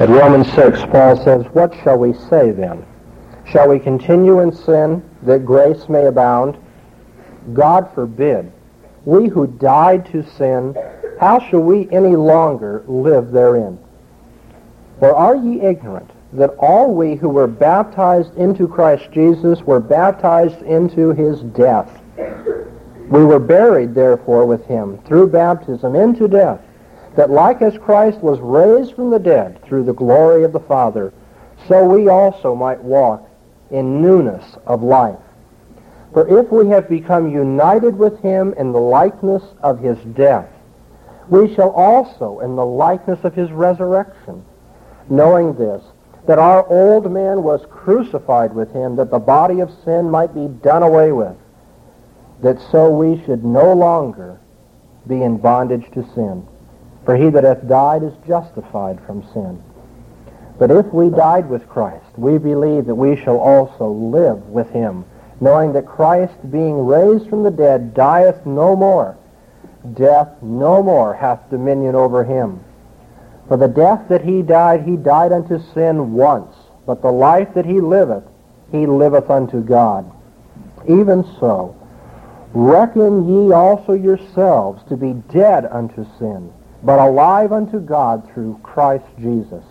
At Romans 6, Paul says, What shall we say then? Shall we continue in sin that grace may abound? God forbid. We who died to sin, how shall we any longer live therein? Or are ye ignorant that all we who were baptized into Christ Jesus were baptized into his death? We were buried, therefore, with him through baptism into death, that like as Christ was raised from the dead through the glory of the Father, so we also might walk in newness of life. For if we have become united with him in the likeness of his death, we shall also in the likeness of his resurrection, knowing this, that our old man was crucified with him, that the body of sin might be done away with, that so we should no longer be in bondage to sin. For he that hath died is justified from sin. But if we died with Christ, we believe that we shall also live with him, knowing that Christ, being raised from the dead, dieth no more. Death no more hath dominion over him. For the death that he died, he died unto sin once, but the life that he liveth, he liveth unto God. Even so, reckon ye also yourselves to be dead unto sin, but alive unto God through Christ Jesus.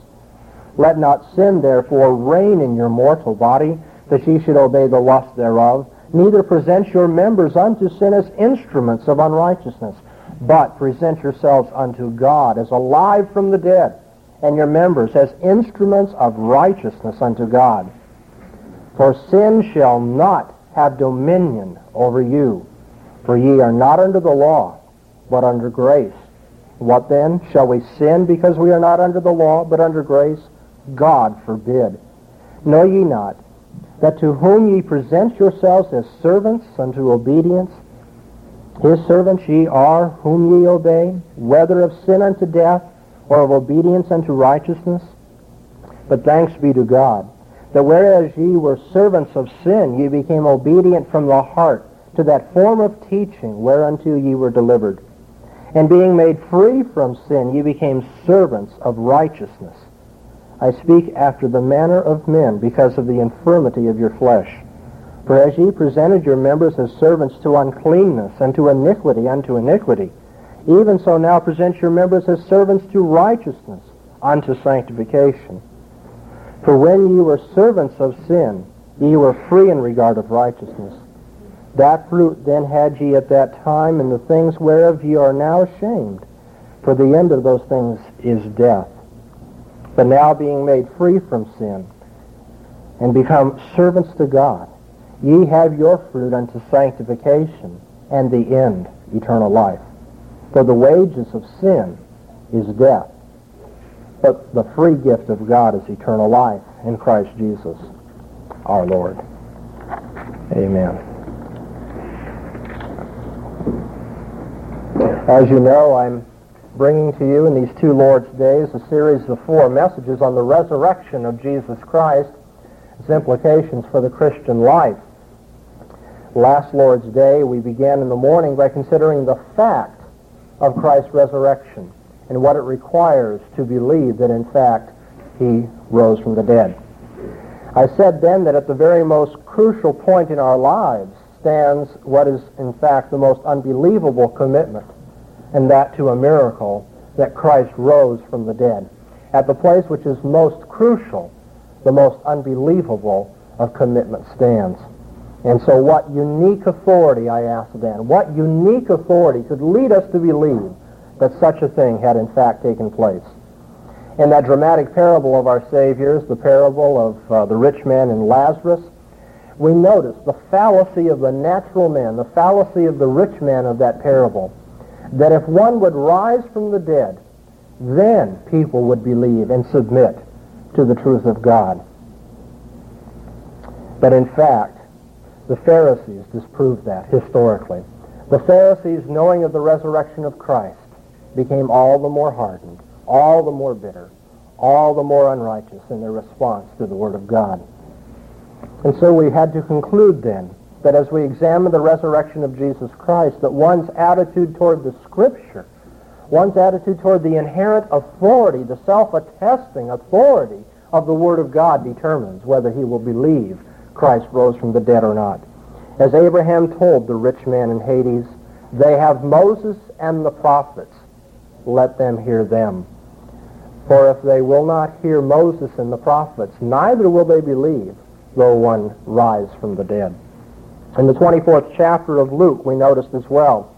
Let not sin therefore reign in your mortal body, that ye should obey the lust thereof. Neither present your members unto sin as instruments of unrighteousness, but present yourselves unto God as alive from the dead, and your members as instruments of righteousness unto God. For sin shall not have dominion over you, for ye are not under the law, but under grace. What then? Shall we sin because we are not under the law, but under grace? God forbid. Know ye not that to whom ye present yourselves as servants unto obedience, his servants ye are whom ye obey, whether of sin unto death or of obedience unto righteousness? But thanks be to God, that whereas ye were servants of sin, ye became obedient from the heart to that form of teaching whereunto ye were delivered. And being made free from sin, ye became servants of righteousness. I speak after the manner of men because of the infirmity of your flesh. For as ye presented your members as servants to uncleanness and to iniquity unto iniquity, even so now present your members as servants to righteousness unto sanctification. For when ye were servants of sin, ye were free in regard of righteousness. That fruit then had ye at that time in the things whereof ye are now ashamed. For the end of those things is death. But now being made free from sin and become servants to God, ye have your fruit unto sanctification and the end, eternal life. For the wages of sin is death, but the free gift of God is eternal life in Christ Jesus our Lord. Amen. As you know, I'm bringing to you in these two Lord's days a series of four messages on the resurrection of Jesus Christ, its implications for the Christian life. Last Lord's Day, we began in the morning by considering the fact of Christ's resurrection and what it requires to believe that in fact he rose from the dead. I said then that at the very most crucial point in our lives stands what is in fact the most unbelievable commitment and that to a miracle that Christ rose from the dead. At the place which is most crucial, the most unbelievable of commitment stands. And so what unique authority, I asked then, what unique authority could lead us to believe that such a thing had in fact taken place? In that dramatic parable of our Savior's, the parable of uh, the rich man and Lazarus, we notice the fallacy of the natural man, the fallacy of the rich man of that parable that if one would rise from the dead, then people would believe and submit to the truth of God. But in fact, the Pharisees disproved that historically. The Pharisees, knowing of the resurrection of Christ, became all the more hardened, all the more bitter, all the more unrighteous in their response to the Word of God. And so we had to conclude then that as we examine the resurrection of Jesus Christ, that one's attitude toward the Scripture, One's attitude toward the inherent authority, the self-attesting authority of the Word of God determines whether he will believe Christ rose from the dead or not. As Abraham told the rich man in Hades, they have Moses and the prophets. Let them hear them. For if they will not hear Moses and the prophets, neither will they believe, though one rise from the dead. In the 24th chapter of Luke, we noticed as well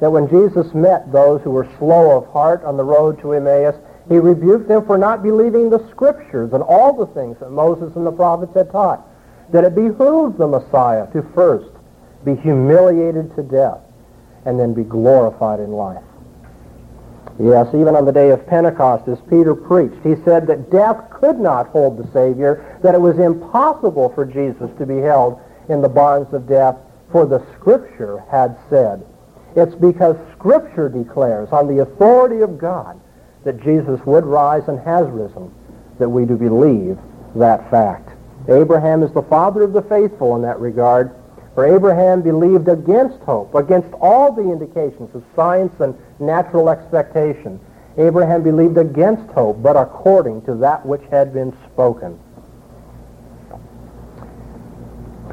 that when Jesus met those who were slow of heart on the road to Emmaus, he rebuked them for not believing the scriptures and all the things that Moses and the prophets had taught. That it behooves the Messiah to first be humiliated to death and then be glorified in life. Yes, even on the day of Pentecost, as Peter preached, he said that death could not hold the Savior, that it was impossible for Jesus to be held in the bonds of death, for the Scripture had said. It's because Scripture declares on the authority of God that Jesus would rise and has risen that we do believe that fact. Abraham is the father of the faithful in that regard, for Abraham believed against hope, against all the indications of science and natural expectation. Abraham believed against hope, but according to that which had been spoken.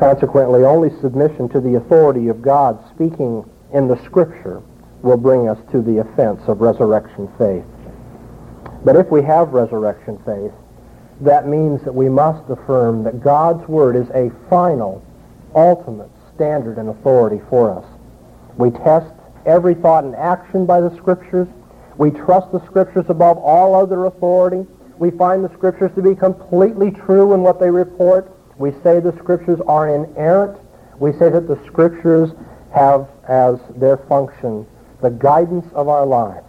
Consequently, only submission to the authority of God speaking in the Scripture will bring us to the offense of resurrection faith. But if we have resurrection faith, that means that we must affirm that God's Word is a final, ultimate standard and authority for us. We test every thought and action by the Scriptures. We trust the Scriptures above all other authority. We find the Scriptures to be completely true in what they report. We say the Scriptures are inerrant. We say that the Scriptures have as their function the guidance of our lives.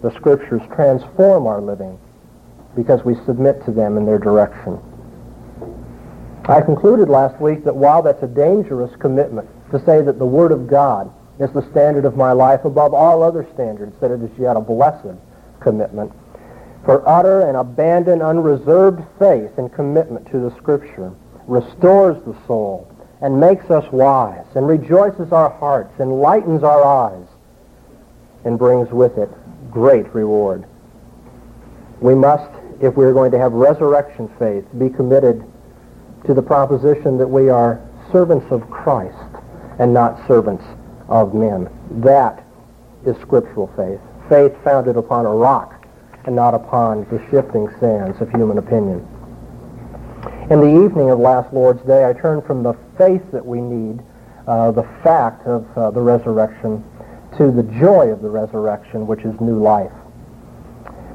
The Scriptures transform our living because we submit to them in their direction. I concluded last week that while that's a dangerous commitment to say that the Word of God is the standard of my life above all other standards, that it is yet a blessed commitment. For utter and abandoned, unreserved faith and commitment to the Scripture restores the soul and makes us wise and rejoices our hearts, enlightens our eyes, and brings with it great reward. We must, if we are going to have resurrection faith, be committed to the proposition that we are servants of Christ and not servants of men. That is scriptural faith. Faith founded upon a rock and not upon the shifting sands of human opinion. In the evening of last Lord's Day, I turned from the faith that we need, uh, the fact of uh, the resurrection, to the joy of the resurrection, which is new life.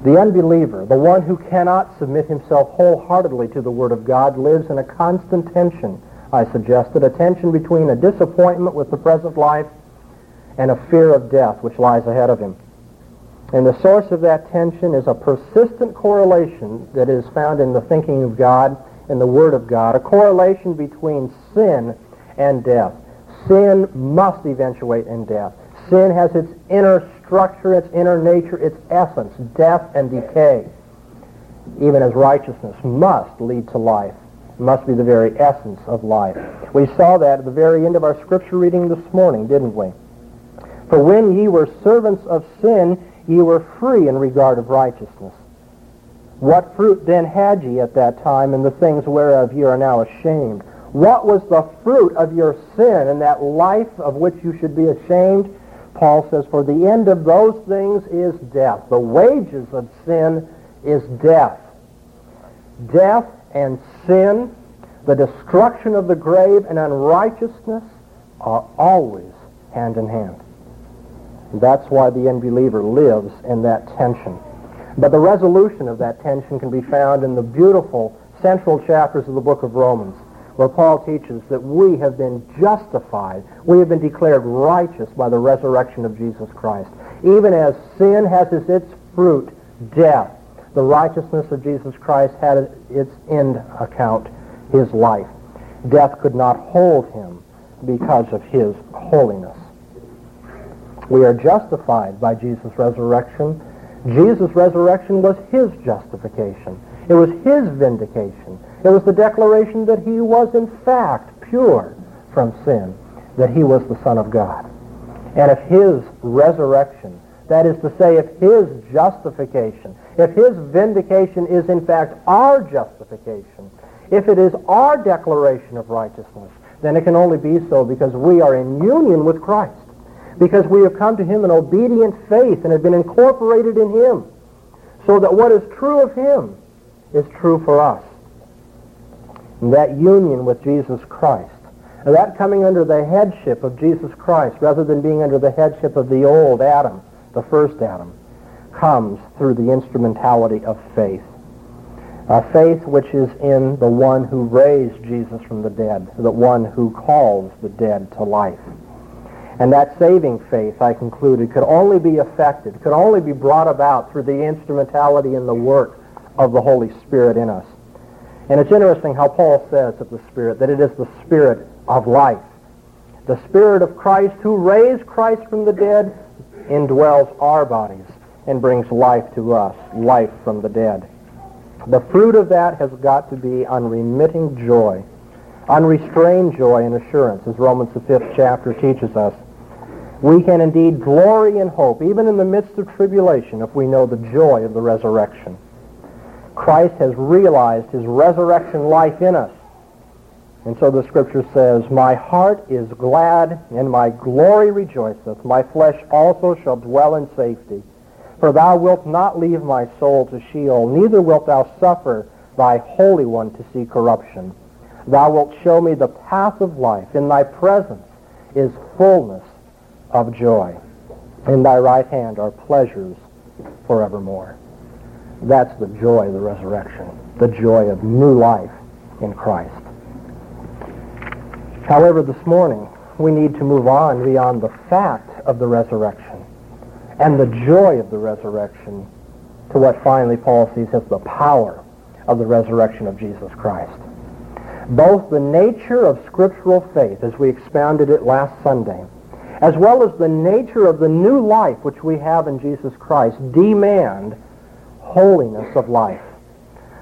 The unbeliever, the one who cannot submit himself wholeheartedly to the Word of God, lives in a constant tension, I suggested, a tension between a disappointment with the present life and a fear of death which lies ahead of him. And the source of that tension is a persistent correlation that is found in the thinking of God and the Word of God, a correlation between sin and death. Sin must eventuate in death. Sin has its inner structure, its inner nature, its essence, death and decay. Even as righteousness must lead to life, must be the very essence of life. We saw that at the very end of our scripture reading this morning, didn't we? For when ye were servants of sin, ye were free in regard of righteousness. What fruit then had ye at that time in the things whereof ye are now ashamed? What was the fruit of your sin and that life of which you should be ashamed? Paul says, For the end of those things is death. The wages of sin is death. Death and sin, the destruction of the grave and unrighteousness are always hand in hand. That's why the unbeliever lives in that tension. But the resolution of that tension can be found in the beautiful central chapters of the book of Romans where Paul teaches that we have been justified, we have been declared righteous by the resurrection of Jesus Christ. Even as sin has as its fruit death, the righteousness of Jesus Christ had its end account, his life. Death could not hold him because of his holiness. We are justified by Jesus' resurrection. Jesus' resurrection was his justification. It was his vindication. It was the declaration that he was in fact pure from sin, that he was the Son of God. And if his resurrection That is to say, if his justification, if his vindication is in fact our justification, if it is our declaration of righteousness, then it can only be so because we are in union with Christ, because we have come to him in obedient faith and have been incorporated in him, so that what is true of him is true for us. And that union with Jesus Christ, and that coming under the headship of Jesus Christ rather than being under the headship of the old Adam, the first Adam, comes through the instrumentality of faith. A faith which is in the one who raised Jesus from the dead, the one who calls the dead to life. And that saving faith, I concluded, could only be effected, could only be brought about through the instrumentality and the work of the Holy Spirit in us. And it's interesting how Paul says of the Spirit that it is the Spirit of life. The Spirit of Christ who raised Christ from the dead indwells our bodies and brings life to us, life from the dead. The fruit of that has got to be unremitting joy, unrestrained joy and assurance, as Romans the fifth chapter teaches us. We can indeed glory in hope, even in the midst of tribulation, if we know the joy of the resurrection. Christ has realized his resurrection life in us. And so the scripture says, My heart is glad, and my glory rejoiceth. My flesh also shall dwell in safety. For thou wilt not leave my soul to Sheol, neither wilt thou suffer thy Holy One to see corruption. Thou wilt show me the path of life. In thy presence is fullness of joy. In thy right hand are pleasures forevermore. That's the joy of the resurrection, the joy of new life in Christ. However, this morning, we need to move on beyond the fact of the resurrection and the joy of the resurrection to what finally Paul sees as the power of the resurrection of Jesus Christ. Both the nature of scriptural faith, as we expounded it last Sunday, as well as the nature of the new life which we have in Jesus Christ, demand holiness of life.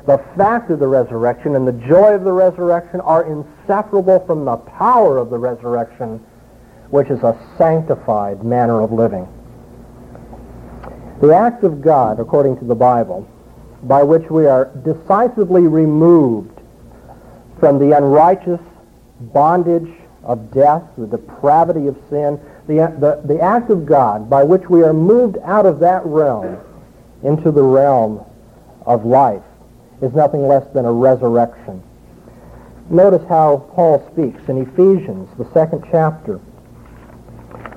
The fact of the resurrection and the joy of the resurrection are inseparable from the power of the resurrection, which is a sanctified manner of living. The act of God, according to the Bible, by which we are decisively removed from the unrighteous bondage of death, the depravity of sin, the, the, the act of God by which we are moved out of that realm into the realm of life is nothing less than a resurrection. Notice how Paul speaks in Ephesians, the second chapter,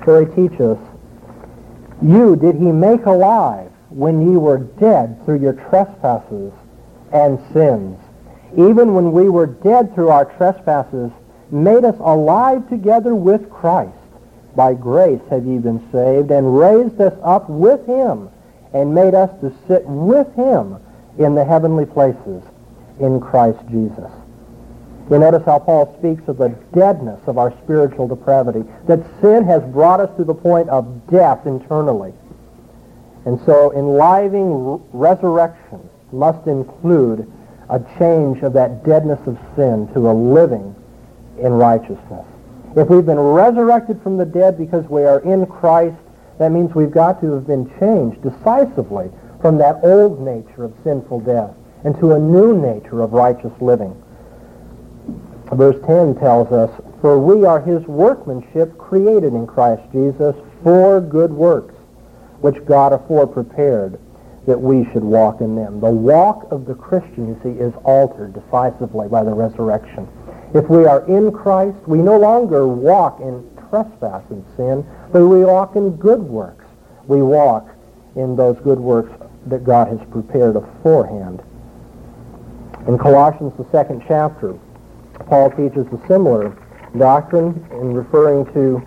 where he teaches you did he make alive when ye were dead through your trespasses and sins. Even when we were dead through our trespasses, made us alive together with Christ. By grace have ye been saved, and raised us up with him, and made us to sit with him in the heavenly places in Christ Jesus. You notice how Paul speaks of the deadness of our spiritual depravity, that sin has brought us to the point of death internally. And so enlivening resurrection must include a change of that deadness of sin to a living in righteousness. If we've been resurrected from the dead because we are in Christ, that means we've got to have been changed decisively from that old nature of sinful death into a new nature of righteous living verse 10 tells us, For we are his workmanship created in Christ Jesus for good works, which God afore prepared that we should walk in them. The walk of the Christian, you see, is altered decisively by the resurrection. If we are in Christ, we no longer walk in trespass and sin, but we walk in good works. We walk in those good works that God has prepared aforehand. In Colossians, the second chapter, Paul teaches a similar doctrine in referring to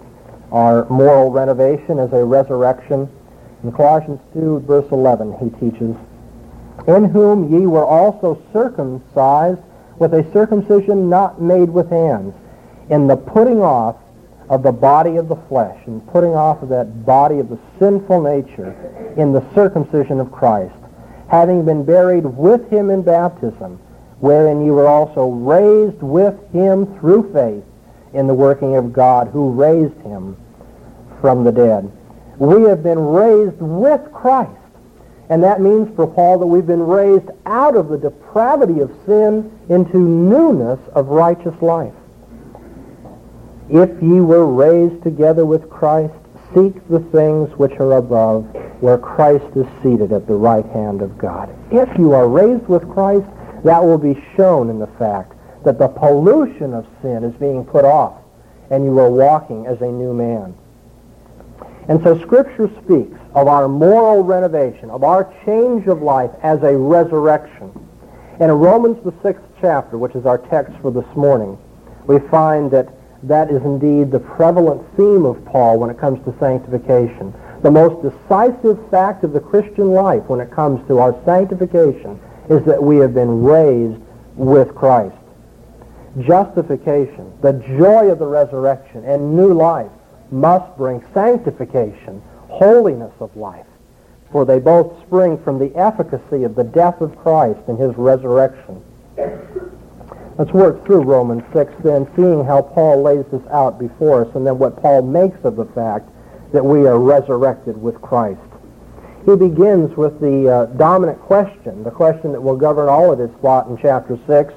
our moral renovation as a resurrection. In Colossians 2, verse 11, he teaches, In whom ye were also circumcised with a circumcision not made with hands, in the putting off of the body of the flesh, and putting off of that body of the sinful nature in the circumcision of Christ, having been buried with him in baptism, wherein you were also raised with him through faith in the working of God who raised him from the dead. We have been raised with Christ. And that means for Paul that we've been raised out of the depravity of sin into newness of righteous life. If ye were raised together with Christ, seek the things which are above, where Christ is seated at the right hand of God. If you are raised with Christ, that will be shown in the fact that the pollution of sin is being put off, and you are walking as a new man. And so Scripture speaks of our moral renovation, of our change of life as a resurrection. And in Romans, the sixth chapter, which is our text for this morning, we find that that is indeed the prevalent theme of Paul when it comes to sanctification. The most decisive fact of the Christian life when it comes to our sanctification is that we have been raised with Christ. Justification, the joy of the resurrection, and new life must bring sanctification, holiness of life, for they both spring from the efficacy of the death of Christ and his resurrection. Let's work through Romans 6 then, seeing how Paul lays this out before us, and then what Paul makes of the fact that we are resurrected with Christ. He begins with the uh, dominant question, the question that will govern all of his thought in chapter 6.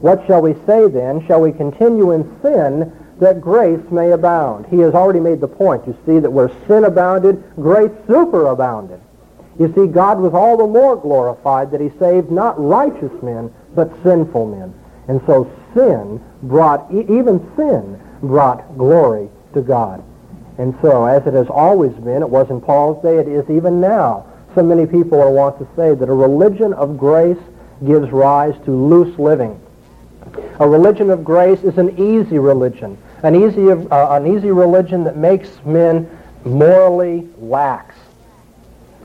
What shall we say then? Shall we continue in sin that grace may abound? He has already made the point. You see that where sin abounded, grace superabounded. You see, God was all the more glorified that he saved not righteous men, but sinful men. And so sin brought, even sin brought glory to God. And so, as it has always been, it was in Paul's day, it is even now. So many people are wont to say that a religion of grace gives rise to loose living. A religion of grace is an easy religion, an easy, uh, an easy religion that makes men morally lax.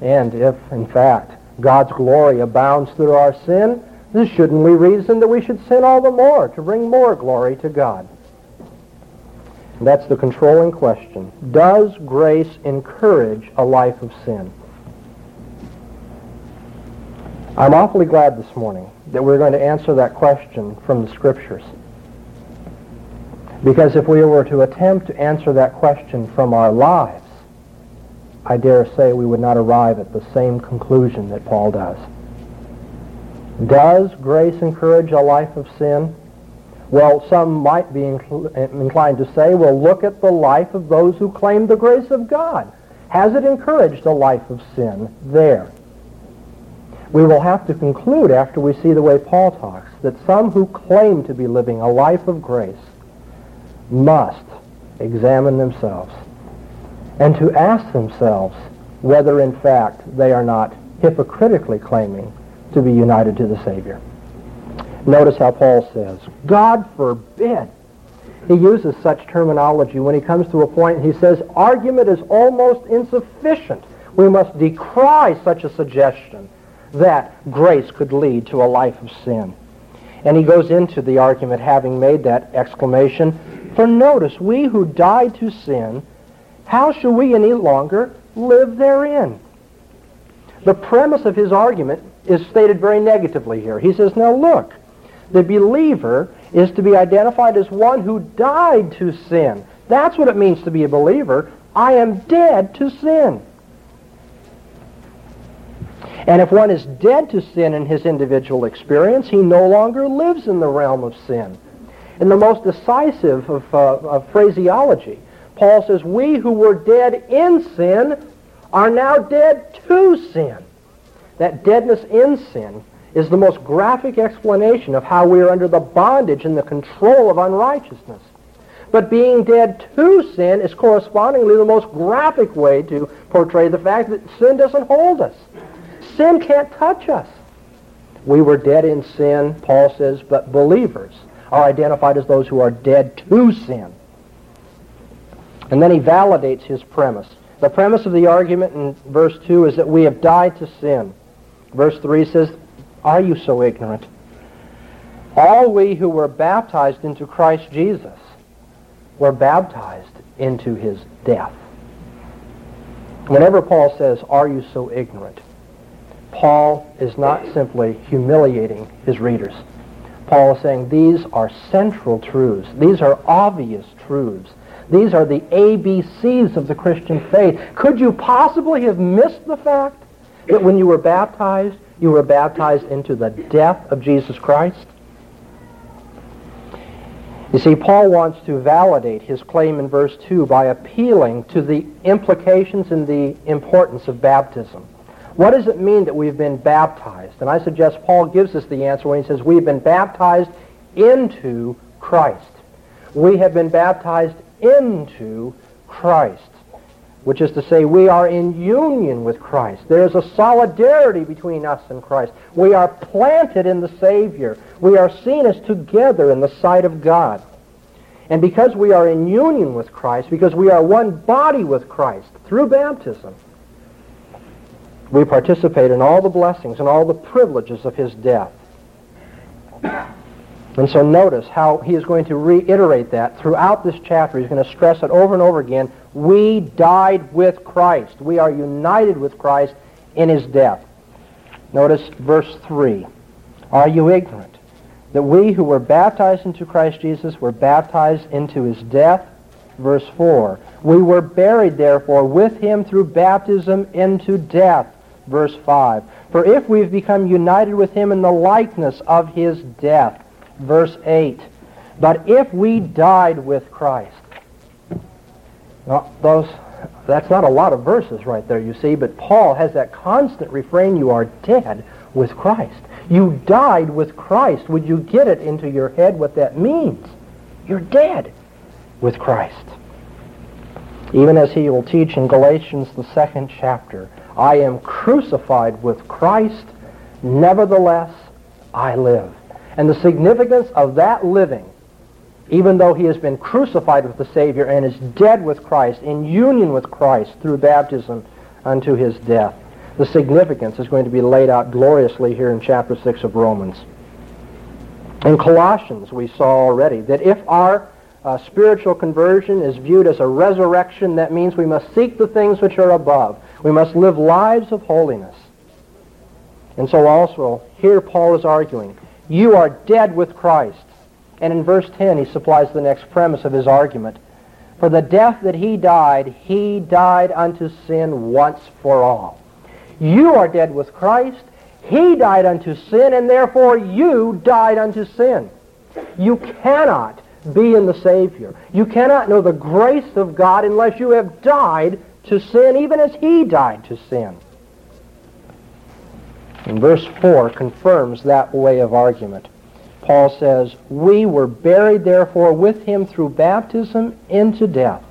And if, in fact, God's glory abounds through our sin, this shouldn't we reason that we should sin all the more to bring more glory to God? That's the controlling question. Does grace encourage a life of sin? I'm awfully glad this morning that we're going to answer that question from the Scriptures. Because if we were to attempt to answer that question from our lives, I dare say we would not arrive at the same conclusion that Paul does. Does grace encourage a life of sin? Well, some might be inclined to say, well, look at the life of those who claim the grace of God. Has it encouraged a life of sin there? We will have to conclude after we see the way Paul talks that some who claim to be living a life of grace must examine themselves and to ask themselves whether in fact they are not hypocritically claiming to be united to the Savior. Notice how Paul says, God forbid. He uses such terminology when he comes to a point, he says, argument is almost insufficient. We must decry such a suggestion that grace could lead to a life of sin. And he goes into the argument having made that exclamation, for notice, we who died to sin, how shall we any longer live therein? The premise of his argument is stated very negatively here. He says, now look, the believer is to be identified as one who died to sin. That's what it means to be a believer. I am dead to sin. And if one is dead to sin in his individual experience, he no longer lives in the realm of sin. In the most decisive of, uh, of phraseology, Paul says, we who were dead in sin are now dead to sin. That deadness in sin is the most graphic explanation of how we are under the bondage and the control of unrighteousness. But being dead to sin is correspondingly the most graphic way to portray the fact that sin doesn't hold us. Sin can't touch us. We were dead in sin, Paul says, but believers are identified as those who are dead to sin. And then he validates his premise. The premise of the argument in verse 2 is that we have died to sin. Verse 3 says, Are you so ignorant? All we who were baptized into Christ Jesus were baptized into his death. Whenever Paul says, Are you so ignorant? Paul is not simply humiliating his readers. Paul is saying these are central truths. These are obvious truths These are the ABCs of the Christian faith. Could you possibly have missed the fact that when you were baptized, you were baptized into the death of Jesus Christ? You see, Paul wants to validate his claim in verse 2 by appealing to the implications and the importance of baptism. What does it mean that we've been baptized? And I suggest Paul gives us the answer when he says we've been baptized into Christ. We have been baptized into Christ, which is to say we are in union with Christ. There is a solidarity between us and Christ. We are planted in the Savior. We are seen as together in the sight of God. And because we are in union with Christ, because we are one body with Christ through baptism, we participate in all the blessings and all the privileges of his death. And so notice how he is going to reiterate that throughout this chapter. He's going to stress it over and over again. We died with Christ. We are united with Christ in his death. Notice verse 3. Are you ignorant that we who were baptized into Christ Jesus were baptized into his death? Verse 4. We were buried, therefore, with him through baptism into death. Verse 5. For if we've become united with him in the likeness of his death, verse 8. But if we died with Christ, well, those, that's not a lot of verses right there, you see, but Paul has that constant refrain, you are dead with Christ. You died with Christ. Would you get it into your head what that means? You're dead with Christ. Even as he will teach in Galatians, the second chapter, I am crucified with Christ, nevertheless I live. And the significance of that living, even though he has been crucified with the Savior and is dead with Christ, in union with Christ through baptism unto his death, the significance is going to be laid out gloriously here in chapter 6 of Romans. In Colossians, we saw already that if our uh, spiritual conversion is viewed as a resurrection, that means we must seek the things which are above. We must live lives of holiness. And so also, here Paul is arguing you are dead with Christ. And in verse 10, he supplies the next premise of his argument. For the death that he died, he died unto sin once for all. You are dead with Christ. He died unto sin, and therefore you died unto sin. You cannot be in the Savior. You cannot know the grace of God unless you have died to sin, even as he died to sin. And verse 4 confirms that way of argument. Paul says, We were buried therefore with him through baptism into death,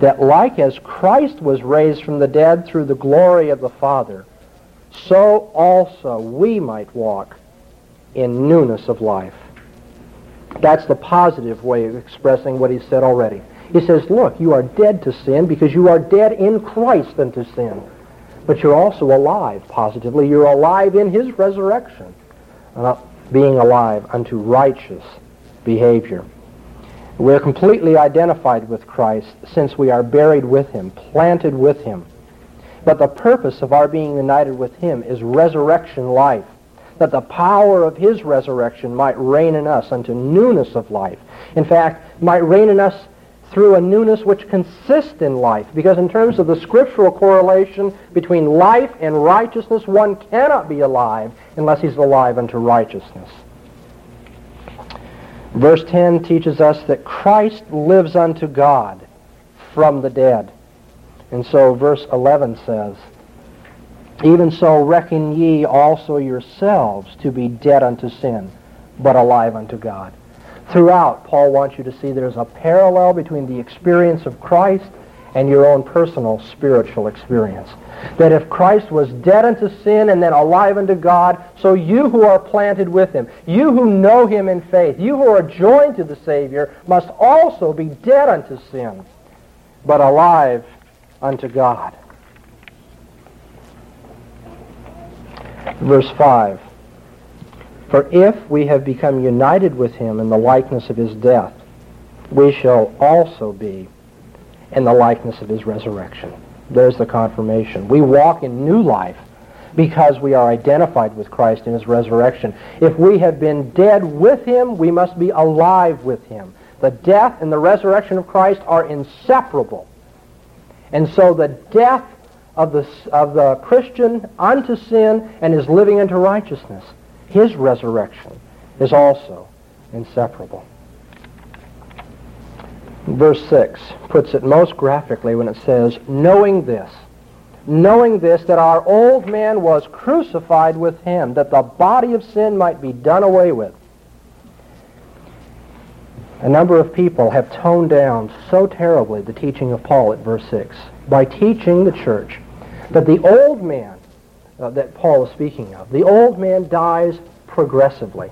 that like as Christ was raised from the dead through the glory of the Father, so also we might walk in newness of life. That's the positive way of expressing what he said already. He says, look, you are dead to sin because you are dead in Christ unto sin but you're also alive positively. You're alive in his resurrection, uh, being alive unto righteous behavior. We're completely identified with Christ since we are buried with him, planted with him. But the purpose of our being united with him is resurrection life, that the power of his resurrection might reign in us unto newness of life. In fact, might reign in us through a newness which consists in life. Because in terms of the scriptural correlation between life and righteousness, one cannot be alive unless he's alive unto righteousness. Verse 10 teaches us that Christ lives unto God from the dead. And so verse 11 says, Even so reckon ye also yourselves to be dead unto sin, but alive unto God throughout, Paul wants you to see there's a parallel between the experience of Christ and your own personal spiritual experience. That if Christ was dead unto sin and then alive unto God, so you who are planted with him, you who know him in faith, you who are joined to the Savior, must also be dead unto sin, but alive unto God. Verse 5. For if we have become united with him in the likeness of his death, we shall also be in the likeness of his resurrection. There's the confirmation. We walk in new life because we are identified with Christ in his resurrection. If we have been dead with him, we must be alive with him. The death and the resurrection of Christ are inseparable. And so the death of the, of the Christian unto sin and his living unto righteousness, his resurrection, is also inseparable. Verse 6 puts it most graphically when it says, Knowing this, knowing this, that our old man was crucified with him, that the body of sin might be done away with. A number of people have toned down so terribly the teaching of Paul at verse 6 by teaching the church that the old man uh, that Paul is speaking of, the old man dies progressively.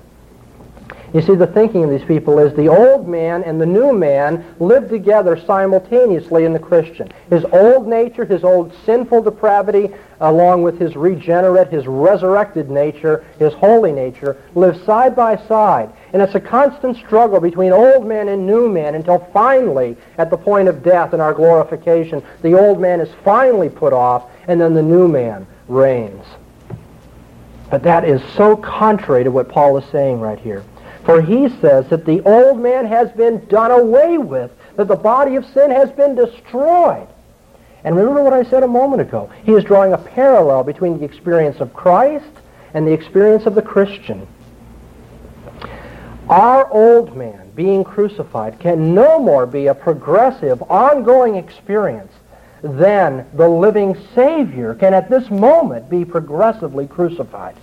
You see, the thinking of these people is the old man and the new man live together simultaneously in the Christian. His old nature, his old sinful depravity, along with his regenerate, his resurrected nature, his holy nature, live side by side. And it's a constant struggle between old man and new man until finally, at the point of death and our glorification, the old man is finally put off and then the new man reigns. But that is so contrary to what Paul is saying right here. For he says that the old man has been done away with, that the body of sin has been destroyed. And remember what I said a moment ago. He is drawing a parallel between the experience of Christ and the experience of the Christian. Our old man being crucified can no more be a progressive, ongoing experience than the living Savior can at this moment be progressively crucified.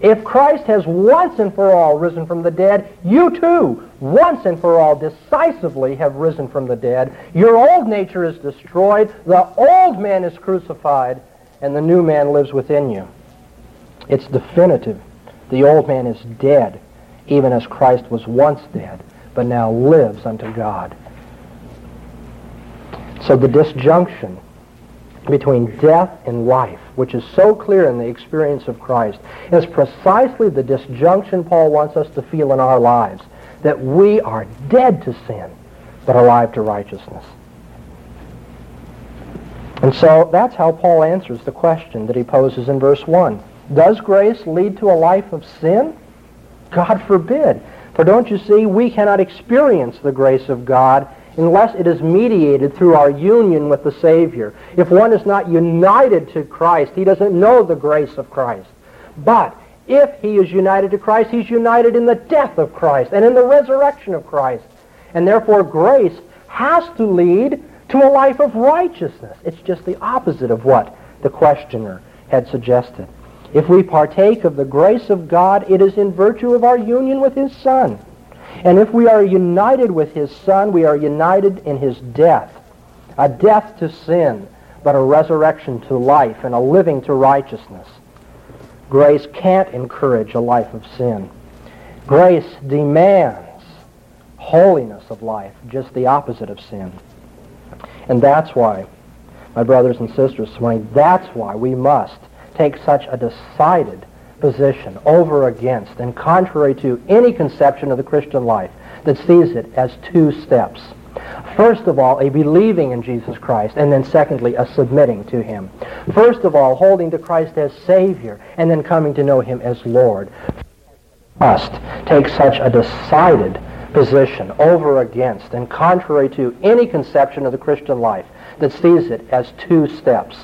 If Christ has once and for all risen from the dead, you too, once and for all, decisively have risen from the dead. Your old nature is destroyed, the old man is crucified, and the new man lives within you. It's definitive. The old man is dead, even as Christ was once dead, but now lives unto God. So the disjunction between death and life, which is so clear in the experience of Christ, is precisely the disjunction Paul wants us to feel in our lives, that we are dead to sin, but alive to righteousness. And so that's how Paul answers the question that he poses in verse 1. Does grace lead to a life of sin? God forbid. For don't you see, we cannot experience the grace of God unless it is mediated through our union with the Savior. If one is not united to Christ, he doesn't know the grace of Christ. But if he is united to Christ, he's united in the death of Christ and in the resurrection of Christ. And therefore, grace has to lead to a life of righteousness. It's just the opposite of what the questioner had suggested. If we partake of the grace of God, it is in virtue of our union with his Son. And if we are united with his Son, we are united in his death. A death to sin, but a resurrection to life and a living to righteousness. Grace can't encourage a life of sin. Grace demands holiness of life, just the opposite of sin. And that's why, my brothers and sisters, that's why we must take such a decided position over against and contrary to any conception of the Christian life that sees it as two steps. First of all, a believing in Jesus Christ, and then secondly, a submitting to him. First of all, holding to Christ as Savior, and then coming to know him as Lord. Must take such a decided position over against and contrary to any conception of the Christian life that sees it as two steps.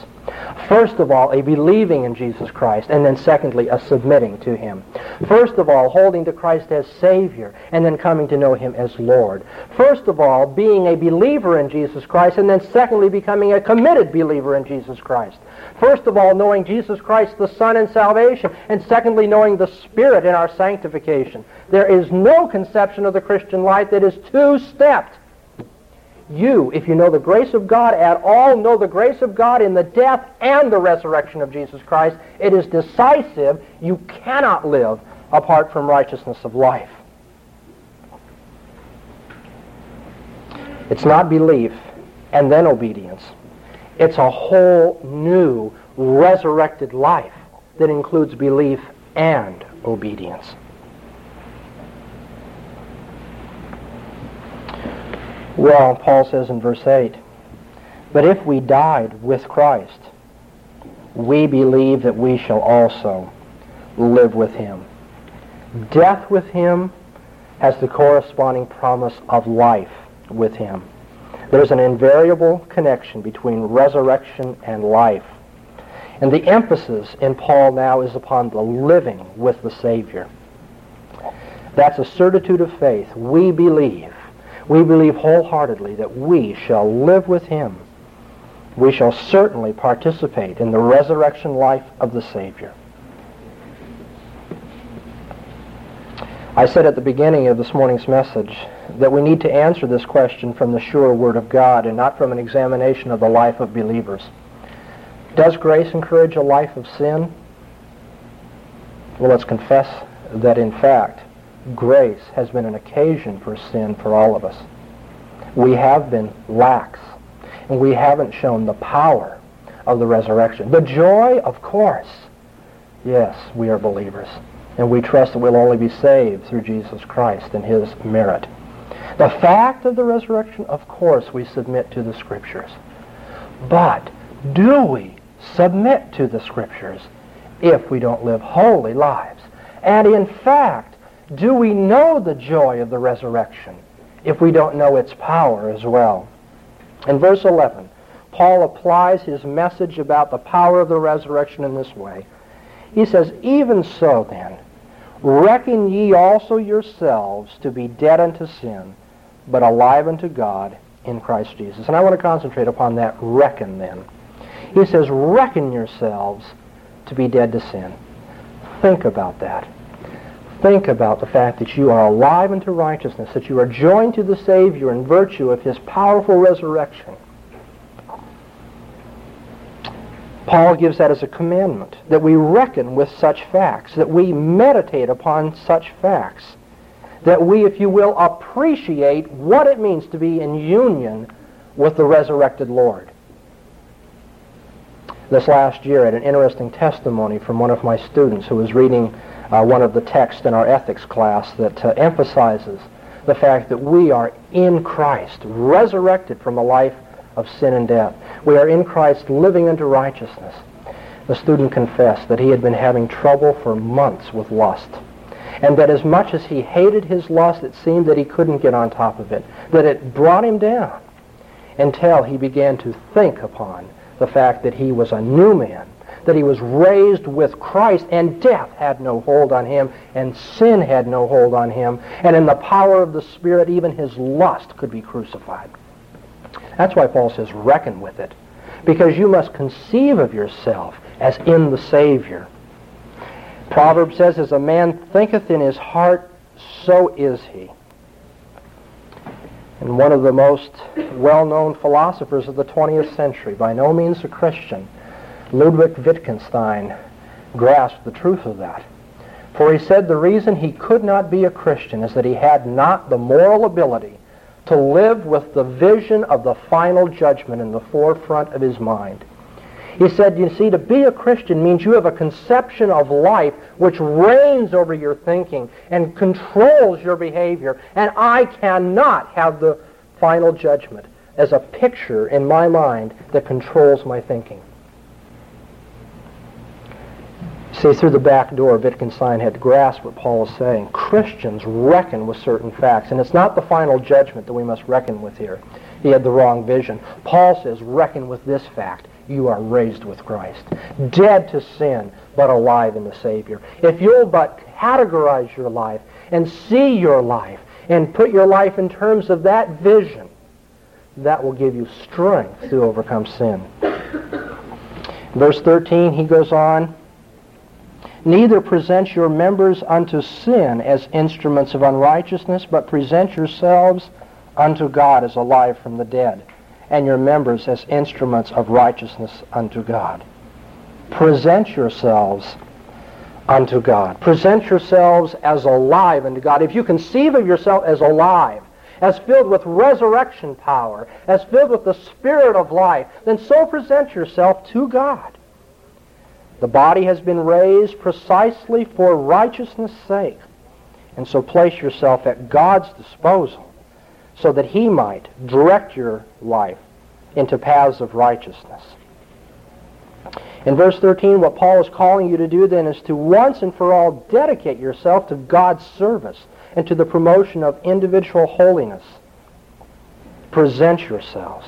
First of all, a believing in Jesus Christ, and then secondly, a submitting to him. First of all, holding to Christ as Savior, and then coming to know him as Lord. First of all, being a believer in Jesus Christ, and then secondly, becoming a committed believer in Jesus Christ. First of all, knowing Jesus Christ, the Son in salvation, and secondly, knowing the Spirit in our sanctification. There is no conception of the Christian life that is two-stepped you, if you know the grace of God at all, know the grace of God in the death and the resurrection of Jesus Christ. It is decisive. You cannot live apart from righteousness of life. It's not belief and then obedience. It's a whole new resurrected life that includes belief and obedience. Well, Paul says in verse 8, But if we died with Christ, we believe that we shall also live with him. Death with him has the corresponding promise of life with him. There's an invariable connection between resurrection and life. And the emphasis in Paul now is upon the living with the Savior. That's a certitude of faith. We believe. We believe wholeheartedly that we shall live with him. We shall certainly participate in the resurrection life of the Savior. I said at the beginning of this morning's message that we need to answer this question from the sure Word of God and not from an examination of the life of believers. Does grace encourage a life of sin? Well, let's confess that in fact, grace has been an occasion for sin for all of us. We have been lax, and we haven't shown the power of the resurrection. The joy, of course. Yes, we are believers, and we trust that we'll only be saved through Jesus Christ and his merit. The fact of the resurrection, of course, we submit to the Scriptures. But do we submit to the Scriptures if we don't live holy lives? And in fact, do we know the joy of the resurrection if we don't know its power as well? In verse 11, Paul applies his message about the power of the resurrection in this way. He says, Even so then, reckon ye also yourselves to be dead unto sin, but alive unto God in Christ Jesus. And I want to concentrate upon that reckon then. He says, reckon yourselves to be dead to sin. Think about that. Think about the fact that you are alive unto righteousness, that you are joined to the Savior in virtue of his powerful resurrection. Paul gives that as a commandment, that we reckon with such facts, that we meditate upon such facts, that we, if you will, appreciate what it means to be in union with the resurrected Lord. This last year, I had an interesting testimony from one of my students who was reading uh, one of the texts in our ethics class that uh, emphasizes the fact that we are in Christ, resurrected from a life of sin and death. We are in Christ living unto righteousness. The student confessed that he had been having trouble for months with lust. And that as much as he hated his lust, it seemed that he couldn't get on top of it. That it brought him down until he began to think upon the fact that he was a new man that he was raised with Christ, and death had no hold on him, and sin had no hold on him, and in the power of the Spirit, even his lust could be crucified. That's why Paul says, reckon with it, because you must conceive of yourself as in the Savior. Proverbs says, as a man thinketh in his heart, so is he. And one of the most well-known philosophers of the 20th century, by no means a Christian, Ludwig Wittgenstein grasped the truth of that. For he said the reason he could not be a Christian is that he had not the moral ability to live with the vision of the final judgment in the forefront of his mind. He said, you see, to be a Christian means you have a conception of life which reigns over your thinking and controls your behavior. And I cannot have the final judgment as a picture in my mind that controls my thinking. See, through the back door, Wittgenstein had grasped what Paul is saying. Christians reckon with certain facts, and it's not the final judgment that we must reckon with here. He had the wrong vision. Paul says, reckon with this fact. You are raised with Christ, dead to sin, but alive in the Savior. If you'll but categorize your life and see your life and put your life in terms of that vision, that will give you strength to overcome sin. Verse 13, he goes on, Neither present your members unto sin as instruments of unrighteousness, but present yourselves unto God as alive from the dead, and your members as instruments of righteousness unto God. Present yourselves unto God. Present yourselves as alive unto God. If you conceive of yourself as alive, as filled with resurrection power, as filled with the Spirit of life, then so present yourself to God. The body has been raised precisely for righteousness' sake. And so place yourself at God's disposal so that he might direct your life into paths of righteousness. In verse 13, what Paul is calling you to do then is to once and for all dedicate yourself to God's service. and to the promotion of individual holiness. Present yourselves.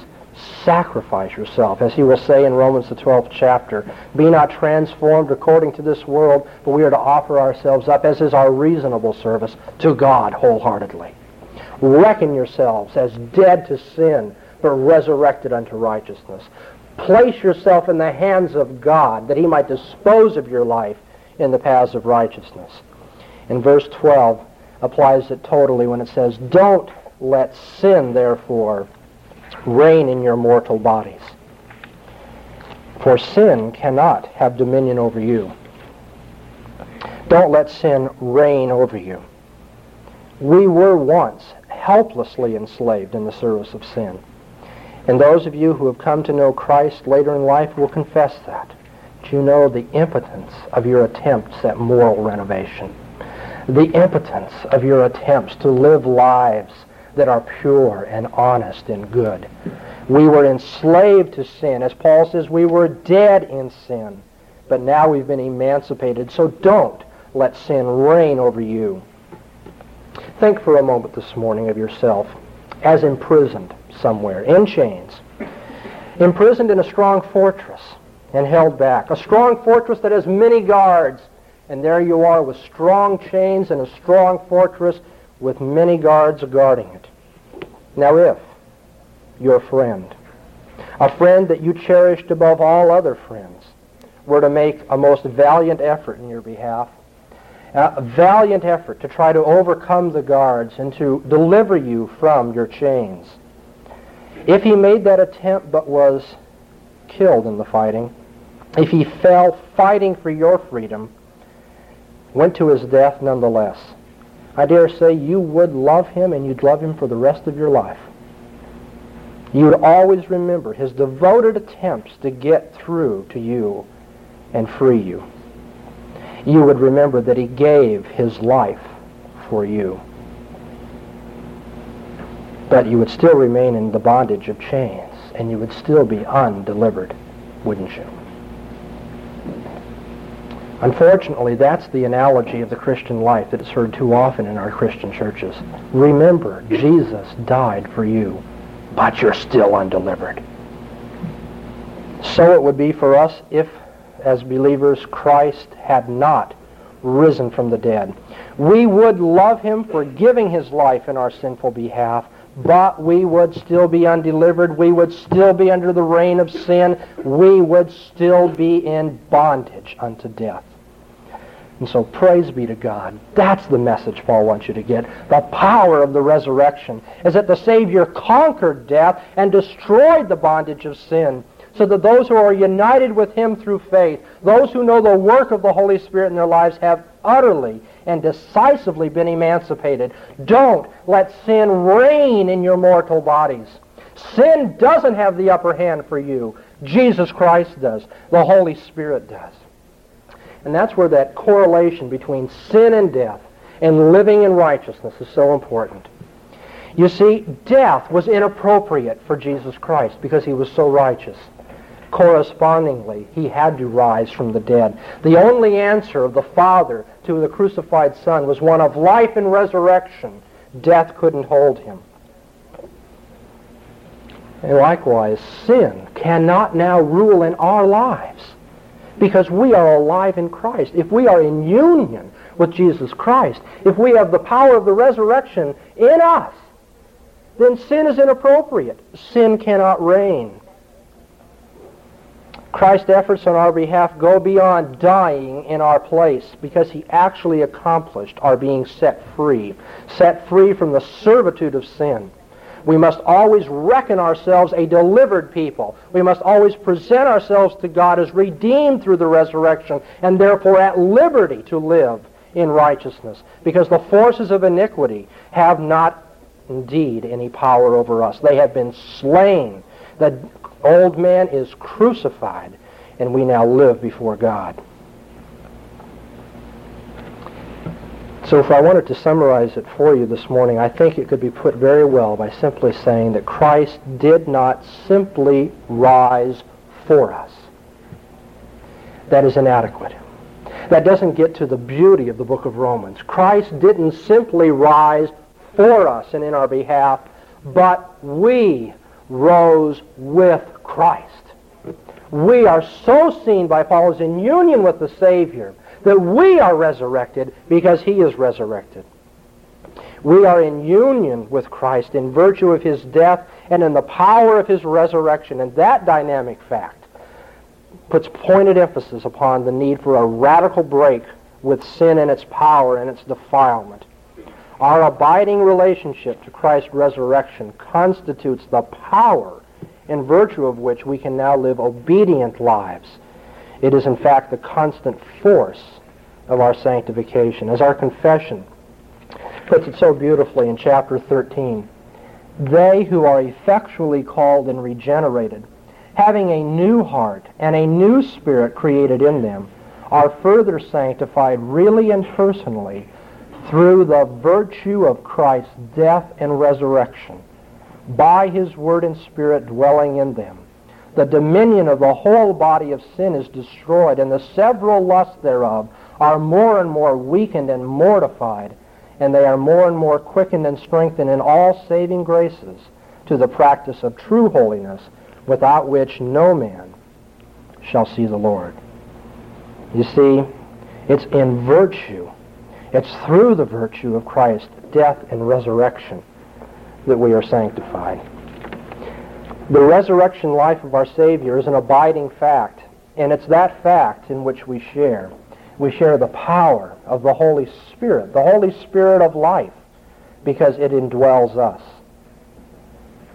Sacrifice yourself, as he will say in Romans the 12th chapter. Be not transformed according to this world, but we are to offer ourselves up, as is our reasonable service, to God wholeheartedly. Reckon yourselves as dead to sin, but resurrected unto righteousness. Place yourself in the hands of God, that he might dispose of your life in the paths of righteousness. And verse 12 applies it totally when it says, Don't let sin, therefore, reign in your mortal bodies. For sin cannot have dominion over you. Don't let sin reign over you. We were once helplessly enslaved in the service of sin. And those of you who have come to know Christ later in life will confess that. Do you know the impotence of your attempts at moral renovation? The impotence of your attempts to live lives that are pure and honest and good. We were enslaved to sin. As Paul says, we were dead in sin. But now we've been emancipated. So don't let sin reign over you. Think for a moment this morning of yourself as imprisoned somewhere, in chains, imprisoned in a strong fortress and held back. A strong fortress that has many guards. And there you are with strong chains and a strong fortress with many guards guarding it. Now if your friend, a friend that you cherished above all other friends, were to make a most valiant effort in your behalf, a valiant effort to try to overcome the guards and to deliver you from your chains. If he made that attempt but was killed in the fighting, if he fell fighting for your freedom, went to his death nonetheless, I dare say you would love him and you'd love him for the rest of your life. You would always remember his devoted attempts to get through to you and free you. You would remember that he gave his life for you. But you would still remain in the bondage of chains, and you would still be undelivered, wouldn't you? Unfortunately, that's the analogy of the Christian life that is heard too often in our Christian churches. Remember, Jesus died for you, but you're still undelivered. So it would be for us if, as believers, Christ had not risen from the dead. We would love him for giving his life in our sinful behalf, but we would still be undelivered. We would still be under the reign of sin. We would still be in bondage unto death. And so praise be to God. That's the message Paul wants you to get. The power of the resurrection is that the Savior conquered death and destroyed the bondage of sin so that those who are united with him through faith, those who know the work of the Holy Spirit in their lives have utterly and decisively been emancipated. Don't let sin reign in your mortal bodies. Sin doesn't have the upper hand for you. Jesus Christ does. The Holy Spirit does. And that's where that correlation between sin and death and living in righteousness is so important. You see, death was inappropriate for Jesus Christ because he was so righteous. Correspondingly, he had to rise from the dead. The only answer of the Father to the crucified Son was one of life and resurrection. Death couldn't hold him. And likewise, sin cannot now rule in our lives because we are alive in Christ. If we are in union with Jesus Christ, if we have the power of the resurrection in us, then sin is inappropriate. Sin cannot reign. Christ's efforts on our behalf go beyond dying in our place because he actually accomplished our being set free, set free from the servitude of sin. We must always reckon ourselves a delivered people. We must always present ourselves to God as redeemed through the resurrection and therefore at liberty to live in righteousness because the forces of iniquity have not indeed any power over us. They have been slain. The old man is crucified and we now live before God. So if I wanted to summarize it for you this morning, I think it could be put very well by simply saying that Christ did not simply rise for us. That is inadequate. That doesn't get to the beauty of the book of Romans. Christ didn't simply rise for us and in our behalf, but we rose with Christ. We are so seen by Paul as in union with the Savior that we are resurrected because he is resurrected. We are in union with Christ in virtue of his death and in the power of his resurrection. And that dynamic fact puts pointed emphasis upon the need for a radical break with sin and its power and its defilement. Our abiding relationship to Christ's resurrection constitutes the power in virtue of which we can now live obedient lives. It is in fact the constant force of our sanctification. As our confession puts it so beautifully in chapter 13, they who are effectually called and regenerated, having a new heart and a new spirit created in them, are further sanctified really and personally through the virtue of Christ's death and resurrection, by his word and spirit dwelling in them. The dominion of the whole body of sin is destroyed, and the several lusts thereof are more and more weakened and mortified, and they are more and more quickened and strengthened in all saving graces to the practice of true holiness, without which no man shall see the Lord. You see, it's in virtue, it's through the virtue of Christ's death and resurrection that we are sanctified. The resurrection life of our Savior is an abiding fact, and it's that fact in which we share we share the power of the Holy Spirit, the Holy Spirit of life, because it indwells us.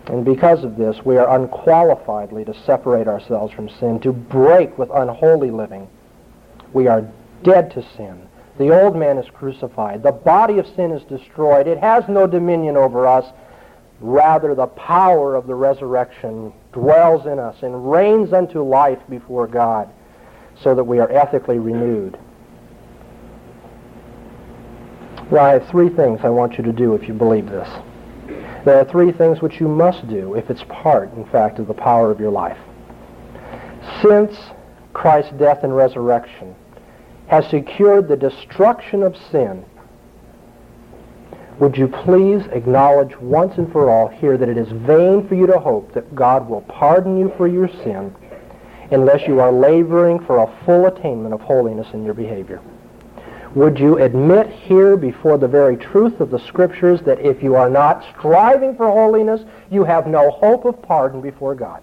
And because of this, we are unqualifiedly to separate ourselves from sin, to break with unholy living. We are dead to sin. The old man is crucified. The body of sin is destroyed. It has no dominion over us. Rather, the power of the resurrection dwells in us and reigns unto life before God so that we are ethically renewed. Well, I have three things I want you to do if you believe this. There are three things which you must do if it's part, in fact, of the power of your life. Since Christ's death and resurrection has secured the destruction of sin, would you please acknowledge once and for all here that it is vain for you to hope that God will pardon you for your sin unless you are laboring for a full attainment of holiness in your behavior? Would you admit here before the very truth of the Scriptures that if you are not striving for holiness, you have no hope of pardon before God?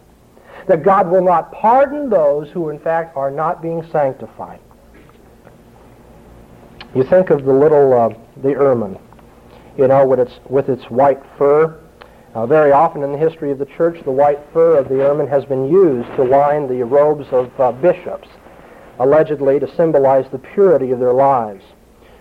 That God will not pardon those who in fact are not being sanctified. You think of the little, uh, the ermine, you know, with its, with its white fur. Uh, very often in the history of the church, the white fur of the ermine has been used to line the robes of uh, bishops allegedly to symbolize the purity of their lives.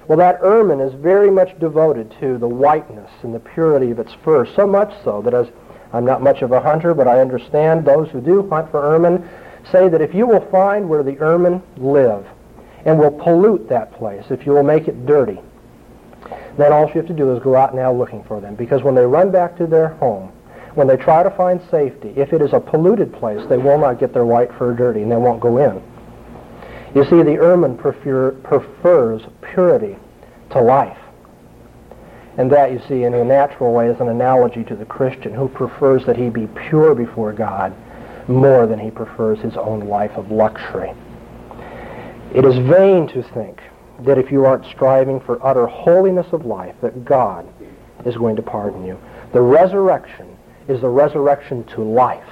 Well, that ermine is very much devoted to the whiteness and the purity of its fur, so much so that as I'm not much of a hunter, but I understand those who do hunt for ermine say that if you will find where the ermine live and will pollute that place, if you will make it dirty, then all you have to do is go out now looking for them. Because when they run back to their home, when they try to find safety, if it is a polluted place, they will not get their white fur dirty and they won't go in. You see, the ermine prefer, prefers purity to life. And that, you see, in a natural way is an analogy to the Christian who prefers that he be pure before God more than he prefers his own life of luxury. It is vain to think that if you aren't striving for utter holiness of life, that God is going to pardon you. The resurrection is the resurrection to life.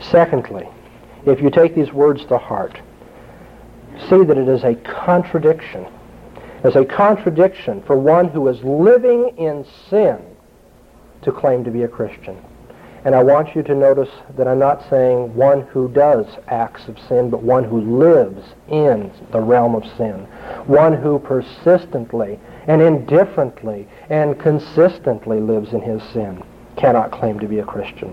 Secondly, if you take these words to heart, see that it is a contradiction. It's a contradiction for one who is living in sin to claim to be a Christian. And I want you to notice that I'm not saying one who does acts of sin, but one who lives in the realm of sin. One who persistently and indifferently and consistently lives in his sin cannot claim to be a Christian.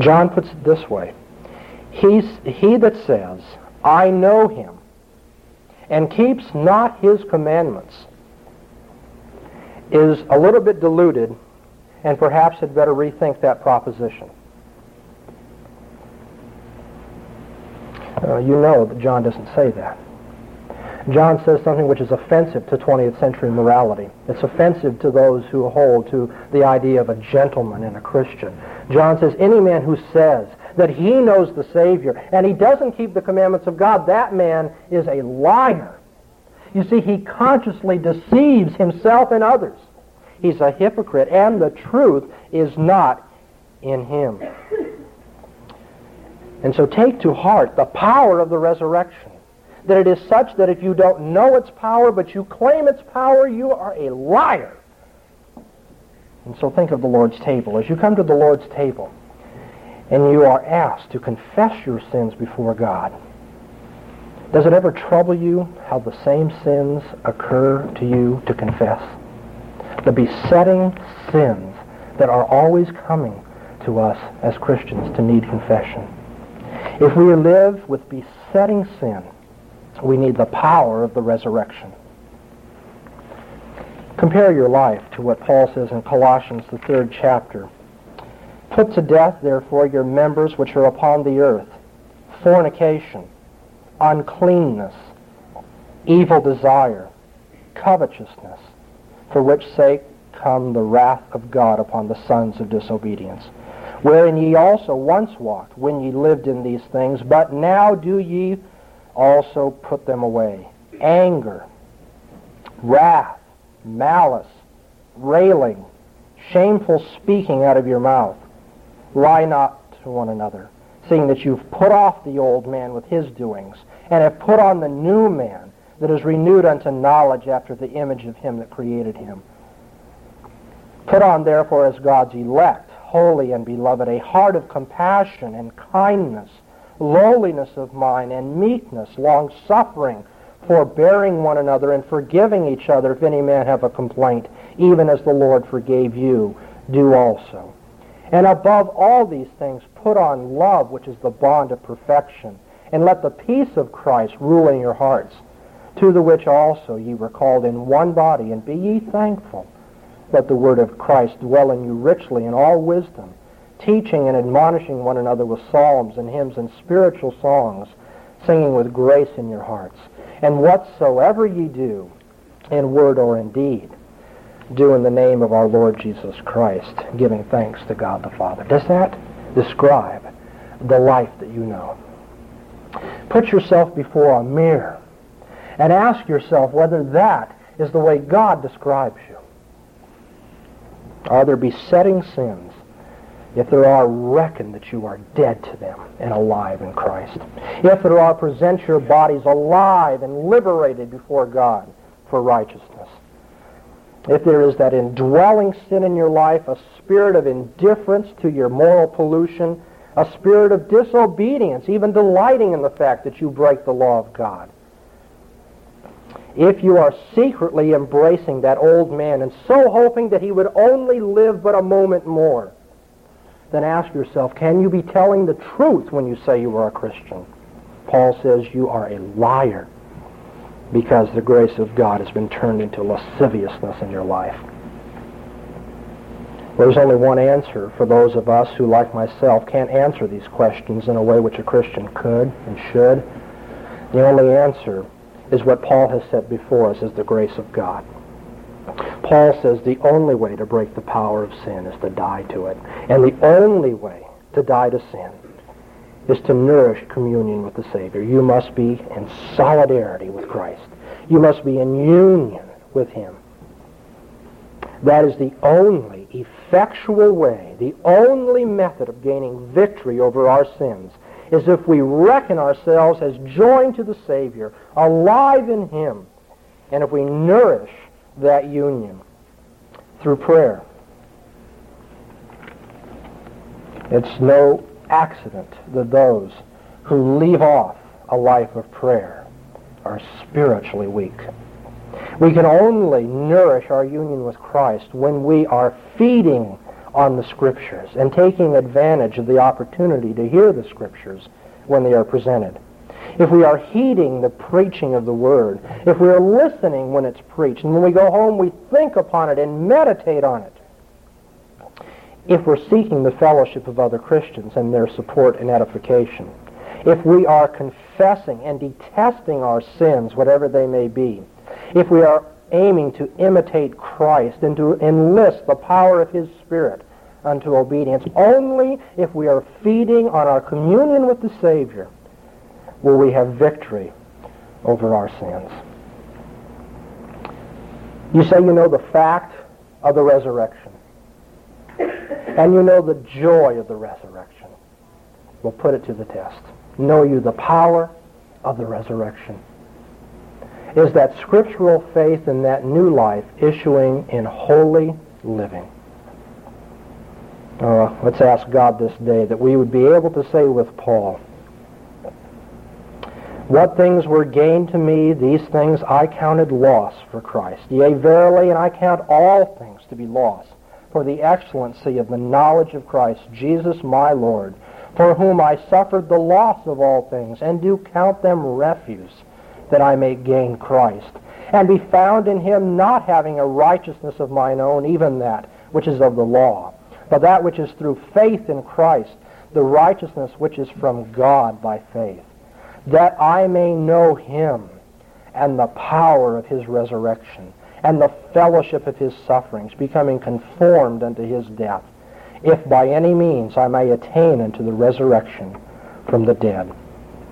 John puts it this way. He's, he that says, I know him, and keeps not his commandments, is a little bit deluded and perhaps had better rethink that proposition. Uh, you know that John doesn't say that. John says something which is offensive to 20th century morality. It's offensive to those who hold to the idea of a gentleman and a Christian. John says, any man who says that he knows the Savior and he doesn't keep the commandments of God, that man is a liar. You see, he consciously deceives himself and others. He's a hypocrite, and the truth is not in him. And so take to heart the power of the resurrection that it is such that if you don't know its power but you claim its power, you are a liar. And so think of the Lord's table. As you come to the Lord's table and you are asked to confess your sins before God, does it ever trouble you how the same sins occur to you to confess? The besetting sins that are always coming to us as Christians to need confession. If we live with besetting sin, we need the power of the resurrection. Compare your life to what Paul says in Colossians, the third chapter. Put to death, therefore, your members which are upon the earth, fornication, uncleanness, evil desire, covetousness, for which sake come the wrath of God upon the sons of disobedience, wherein ye also once walked when ye lived in these things, but now do ye also put them away. Anger, wrath, malice, railing, shameful speaking out of your mouth. Lie not to one another, seeing that you've put off the old man with his doings, and have put on the new man that is renewed unto knowledge after the image of him that created him. Put on therefore as God's elect, holy and beloved, a heart of compassion and kindness, lowliness of mind, and meekness, long-suffering, forbearing one another, and forgiving each other if any man have a complaint, even as the Lord forgave you, do also. And above all these things, put on love, which is the bond of perfection, and let the peace of Christ rule in your hearts, to the which also ye were called in one body, and be ye thankful. Let the word of Christ dwell in you richly in all wisdom, teaching and admonishing one another with psalms and hymns and spiritual songs, singing with grace in your hearts. And whatsoever ye do, in word or in deed, do in the name of our Lord Jesus Christ, giving thanks to God the Father. Does that describe the life that you know? Put yourself before a mirror and ask yourself whether that is the way God describes you. Are there besetting sins if there are, reckon that you are dead to them and alive in Christ. If there are, present your bodies alive and liberated before God for righteousness. If there is that indwelling sin in your life, a spirit of indifference to your moral pollution, a spirit of disobedience, even delighting in the fact that you break the law of God. If you are secretly embracing that old man and so hoping that he would only live but a moment more, then ask yourself, can you be telling the truth when you say you are a Christian? Paul says you are a liar because the grace of God has been turned into lasciviousness in your life. There's only one answer for those of us who, like myself, can't answer these questions in a way which a Christian could and should. The only answer is what Paul has said before us, as the grace of God. Paul says the only way to break the power of sin is to die to it. And the only way to die to sin is to nourish communion with the Savior. You must be in solidarity with Christ. You must be in union with Him. That is the only effectual way, the only method of gaining victory over our sins is if we reckon ourselves as joined to the Savior, alive in Him, and if we nourish that union through prayer. It's no accident that those who leave off a life of prayer are spiritually weak. We can only nourish our union with Christ when we are feeding on the Scriptures and taking advantage of the opportunity to hear the Scriptures when they are presented. If we are heeding the preaching of the Word, if we are listening when it's preached, and when we go home we think upon it and meditate on it, if we're seeking the fellowship of other Christians and their support and edification, if we are confessing and detesting our sins, whatever they may be, if we are aiming to imitate Christ and to enlist the power of his Spirit unto obedience, only if we are feeding on our communion with the Savior will we have victory over our sins. You say you know the fact of the resurrection. And you know the joy of the resurrection. We'll put it to the test. Know you the power of the resurrection. Is that scriptural faith in that new life issuing in holy living? Uh, let's ask God this day that we would be able to say with Paul, what things were gained to me, these things I counted loss for Christ. Yea, verily, and I count all things to be loss for the excellency of the knowledge of Christ Jesus my Lord, for whom I suffered the loss of all things, and do count them refuse, that I may gain Christ, and be found in him not having a righteousness of mine own, even that which is of the law, but that which is through faith in Christ, the righteousness which is from God by faith that I may know him and the power of his resurrection and the fellowship of his sufferings, becoming conformed unto his death, if by any means I may attain unto the resurrection from the dead.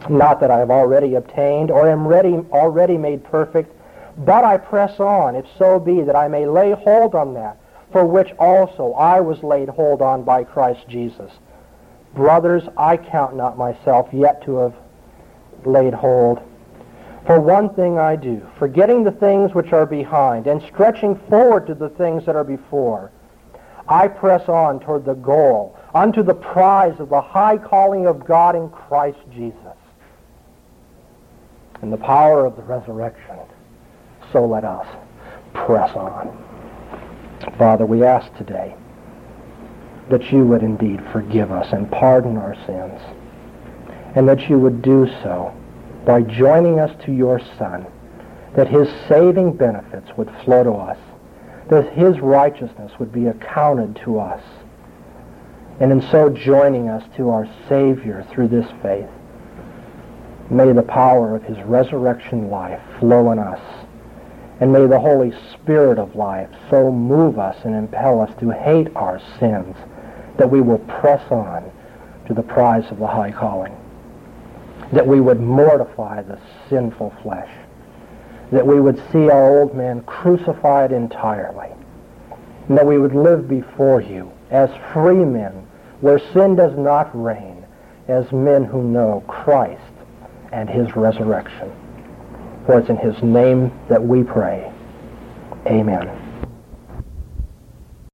Not that I have already obtained or am ready, already made perfect, but I press on, if so be that I may lay hold on that, for which also I was laid hold on by Christ Jesus. Brothers, I count not myself yet to have laid hold. For one thing I do, forgetting the things which are behind and stretching forward to the things that are before, I press on toward the goal, unto the prize of the high calling of God in Christ Jesus. In the power of the resurrection, so let us press on. Father, we ask today that you would indeed forgive us and pardon our sins. And that you would do so by joining us to your Son, that his saving benefits would flow to us, that his righteousness would be accounted to us, and in so joining us to our Savior through this faith, may the power of his resurrection life flow in us, and may the Holy Spirit of life so move us and impel us to hate our sins that we will press on to the prize of the high calling. That we would mortify the sinful flesh, that we would see our old man crucified entirely, and that we would live before you as free men where sin does not reign, as men who know Christ and his resurrection. For it's in his name that we pray. Amen.